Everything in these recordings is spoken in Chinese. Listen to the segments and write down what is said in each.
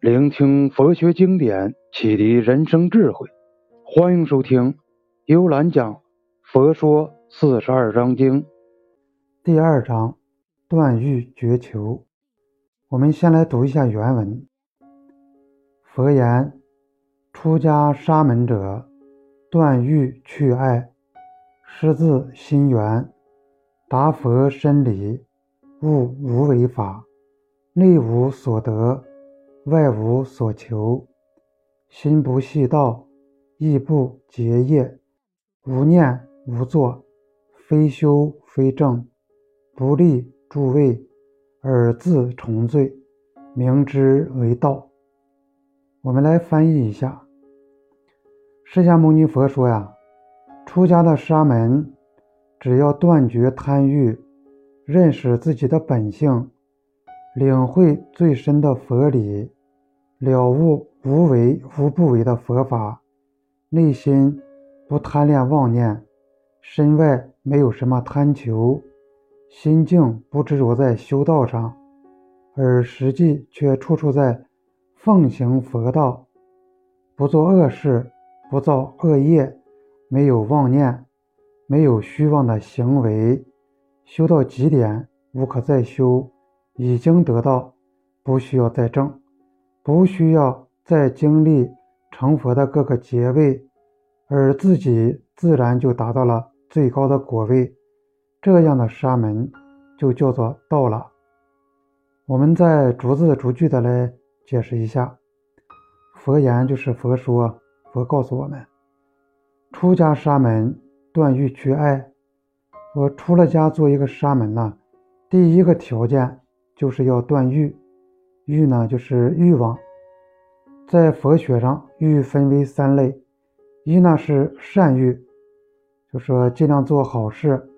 聆听佛学经典，启迪人生智慧。欢迎收听幽兰讲《佛说四十二章经》第二章断欲绝求。我们先来读一下原文。佛言：出家沙门者，断欲去爱，失自心源，达佛身理，悟无为法，内无所得。外无所求，心不系道，亦不结业，无念无作，非修非正，不立诸位，而自重罪，名之为道。我们来翻译一下。释迦牟尼佛说呀，出家的沙门，只要断绝贪欲，认识自己的本性，领会最深的佛理。了悟无为无不为的佛法，内心不贪恋妄念，身外没有什么贪求，心境不执着在修道上，而实际却处处在奉行佛道，不做恶事，不造恶业，没有妄念，没有虚妄的行为，修到极点，无可再修，已经得到，不需要再证。不需要再经历成佛的各个劫位，而自己自然就达到了最高的果位，这样的沙门就叫做道了。我们再逐字逐句的来解释一下，佛言就是佛说，佛告诉我们，出家沙门断欲去爱。我出了家做一个沙门呢，第一个条件就是要断欲。欲呢，就是欲望。在佛学上，欲分为三类：一呢是善欲，就说尽量做好事，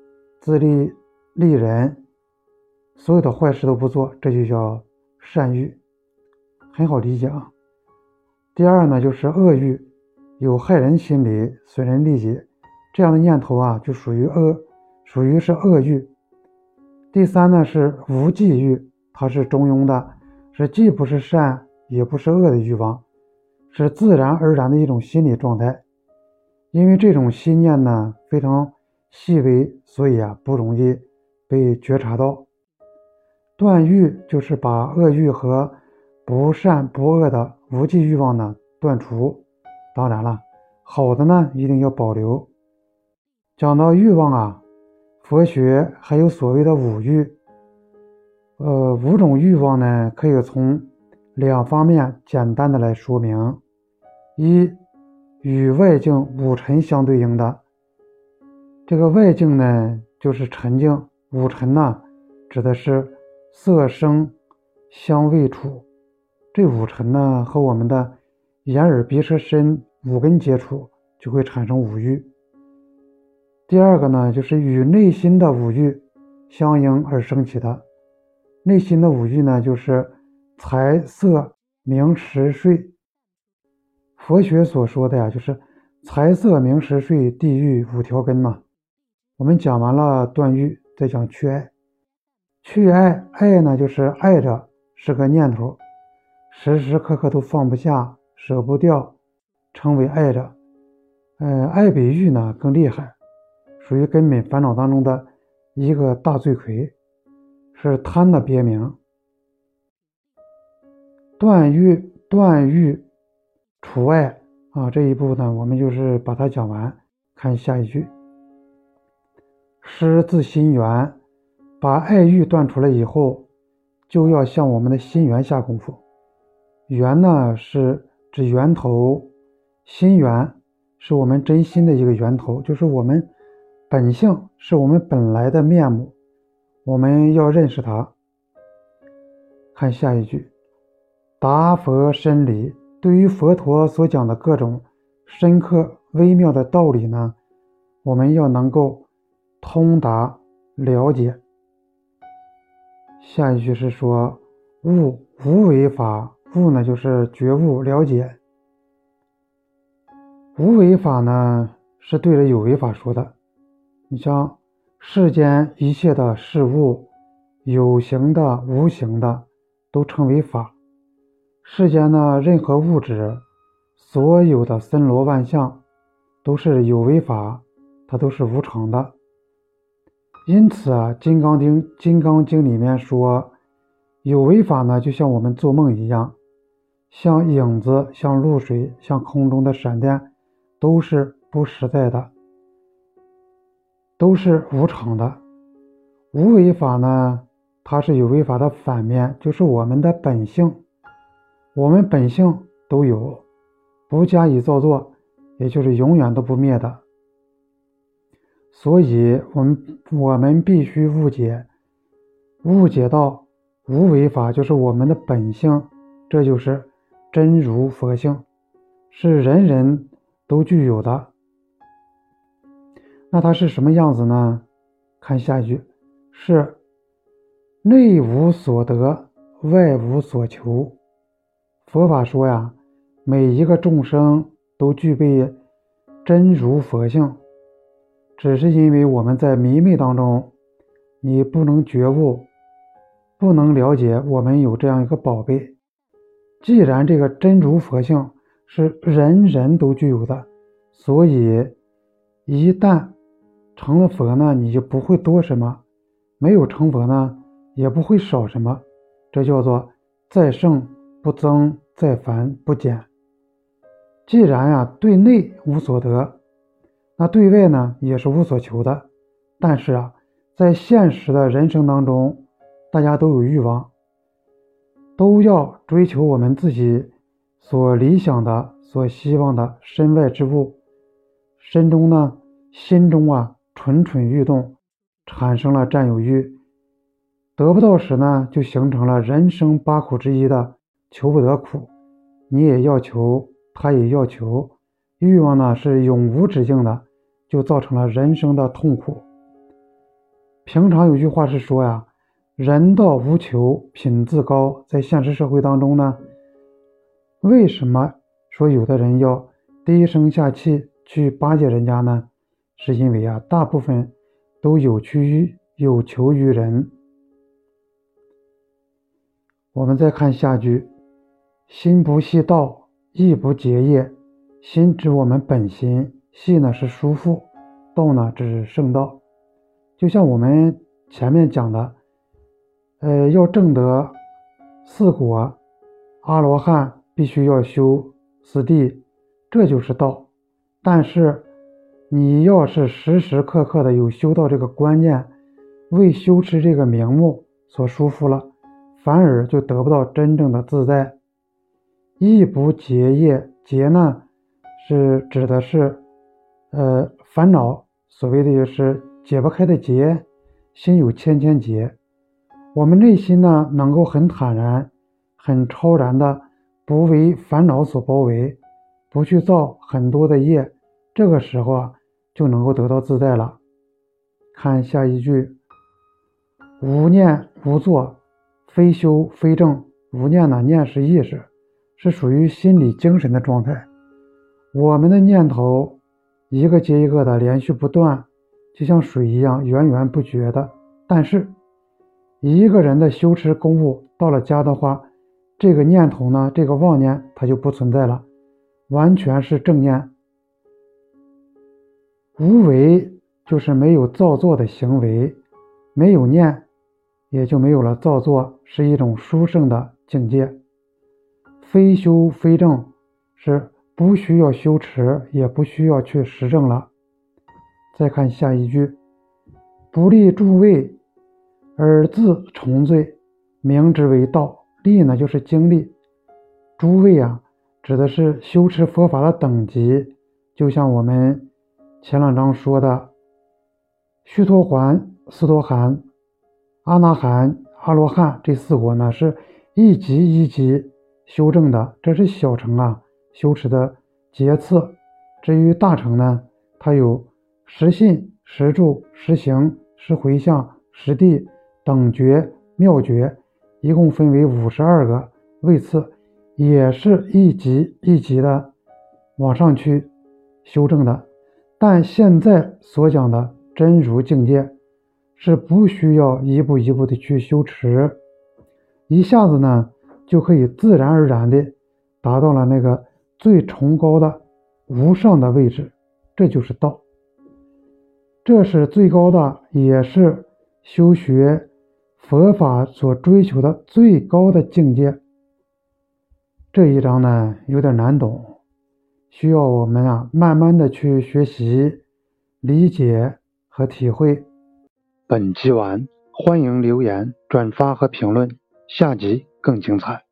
自利利人，所有的坏事都不做，这就叫善欲，很好理解啊。第二呢就是恶欲，有害人心理、损人利己这样的念头啊，就属于恶，属于是恶欲。第三呢是无忌欲，它是中庸的。这既不是善，也不是恶的欲望，是自然而然的一种心理状态。因为这种心念呢非常细微，所以啊不容易被觉察到。断欲就是把恶欲和不善不恶的无忌欲望呢断除。当然了，好的呢一定要保留。讲到欲望啊，佛学还有所谓的五欲。呃，五种欲望呢，可以从两方面简单的来说明：一，与外境五尘相对应的。这个外境呢，就是尘境。五尘呢，指的是色、声、香、味、触。这五尘呢，和我们的眼、耳、鼻、舌、身五根接触，就会产生五欲。第二个呢，就是与内心的五欲相应而生起的。内心的五欲呢，就是财色名食睡。佛学所说的呀，就是财色名食睡地狱五条根嘛。我们讲完了断欲，再讲去爱。去爱爱呢，就是爱着是个念头，时时刻刻都放不下、舍不掉，称为爱着。嗯，爱比欲呢更厉害，属于根本烦恼当中的一个大罪魁。是贪的别名。断欲断欲除爱啊，这一步呢，我们就是把它讲完。看下一句，失自心源，把爱欲断除了以后，就要向我们的心源下功夫。源呢是指源头，心源是我们真心的一个源头，就是我们本性，是我们本来的面目。我们要认识它。看下一句，达佛深理。对于佛陀所讲的各种深刻微妙的道理呢，我们要能够通达了解。下一句是说，悟无为法。悟呢，就是觉悟了解。无为法呢，是对着有为法说的。你像。世间一切的事物，有形的、无形的，都称为法。世间呢，任何物质，所有的森罗万象，都是有为法，它都是无常的。因此啊，《金刚经》《金刚经》里面说，有为法呢，就像我们做梦一样，像影子，像露水，像空中的闪电，都是不实在的，都是无常的。无为法呢，它是有为法的反面，就是我们的本性。我们本性都有，不加以造作，也就是永远都不灭的。所以，我们我们必须误解，误解到无为法就是我们的本性，这就是真如佛性，是人人都具有的。那它是什么样子呢？看下一句，是内无所得，外无所求。佛法说呀，每一个众生都具备真如佛性，只是因为我们在迷昧当中，你不能觉悟，不能了解我们有这样一个宝贝。既然这个真如佛性是人人都具有的，所以一旦成了佛呢，你就不会多什么；没有成佛呢，也不会少什么。这叫做再胜。不增再凡不减。既然呀对内无所得，那对外呢也是无所求的。但是啊，在现实的人生当中，大家都有欲望，都要追求我们自己所理想的、所希望的身外之物。身中呢，心中啊蠢蠢欲动，产生了占有欲。得不到时呢，就形成了人生八苦之一的。求不得苦，你也要求，他也要求，欲望呢是永无止境的，就造成了人生的痛苦。平常有句话是说呀，人道无求，品自高。在现实社会当中呢，为什么说有的人要低声下气去巴结人家呢？是因为啊，大部分都有趋于有求于人。我们再看下句。心不系道，亦不结业。心指我们本心，系呢是舒服，道呢指圣道。就像我们前面讲的，呃，要证得四果，阿罗汉必须要修四谛，这就是道。但是你要是时时刻刻的有修道这个观念，为修持这个名目所束缚了，反而就得不到真正的自在。亦不结业，结呢是指的是，呃，烦恼，所谓的就是解不开的结，心有千千结。我们内心呢能够很坦然、很超然的，不为烦恼所包围，不去造很多的业，这个时候啊就能够得到自在了。看下一句，无念无作，非修非正。无念呢，念是意识。是属于心理精神的状态，我们的念头一个接一个的连续不断，就像水一样源源不绝的。但是一个人的修持功夫到了家的话，这个念头呢，这个妄念它就不存在了，完全是正念。无为就是没有造作的行为，没有念，也就没有了造作，是一种殊胜的境界。非修非正，是不需要修持，也不需要去实证了。再看下一句：“不立诸位而自重罪，名之为道。”立呢，就是经历。诸位啊，指的是修持佛法的等级。就像我们前两章说的，须陀环、斯陀含、阿那含、阿罗汉这四国呢，是一级一级。修正的，这是小乘啊修持的阶次。至于大乘呢，它有实信、实住、实行、实回向、实地等觉、妙觉，一共分为五十二个位次，也是一级一级的往上去修正的。但现在所讲的真如境界，是不需要一步一步的去修持，一下子呢。就可以自然而然的达到了那个最崇高的无上的位置，这就是道。这是最高的，也是修学佛法所追求的最高的境界。这一章呢有点难懂，需要我们啊慢慢的去学习、理解和体会。本集完，欢迎留言、转发和评论，下集更精彩。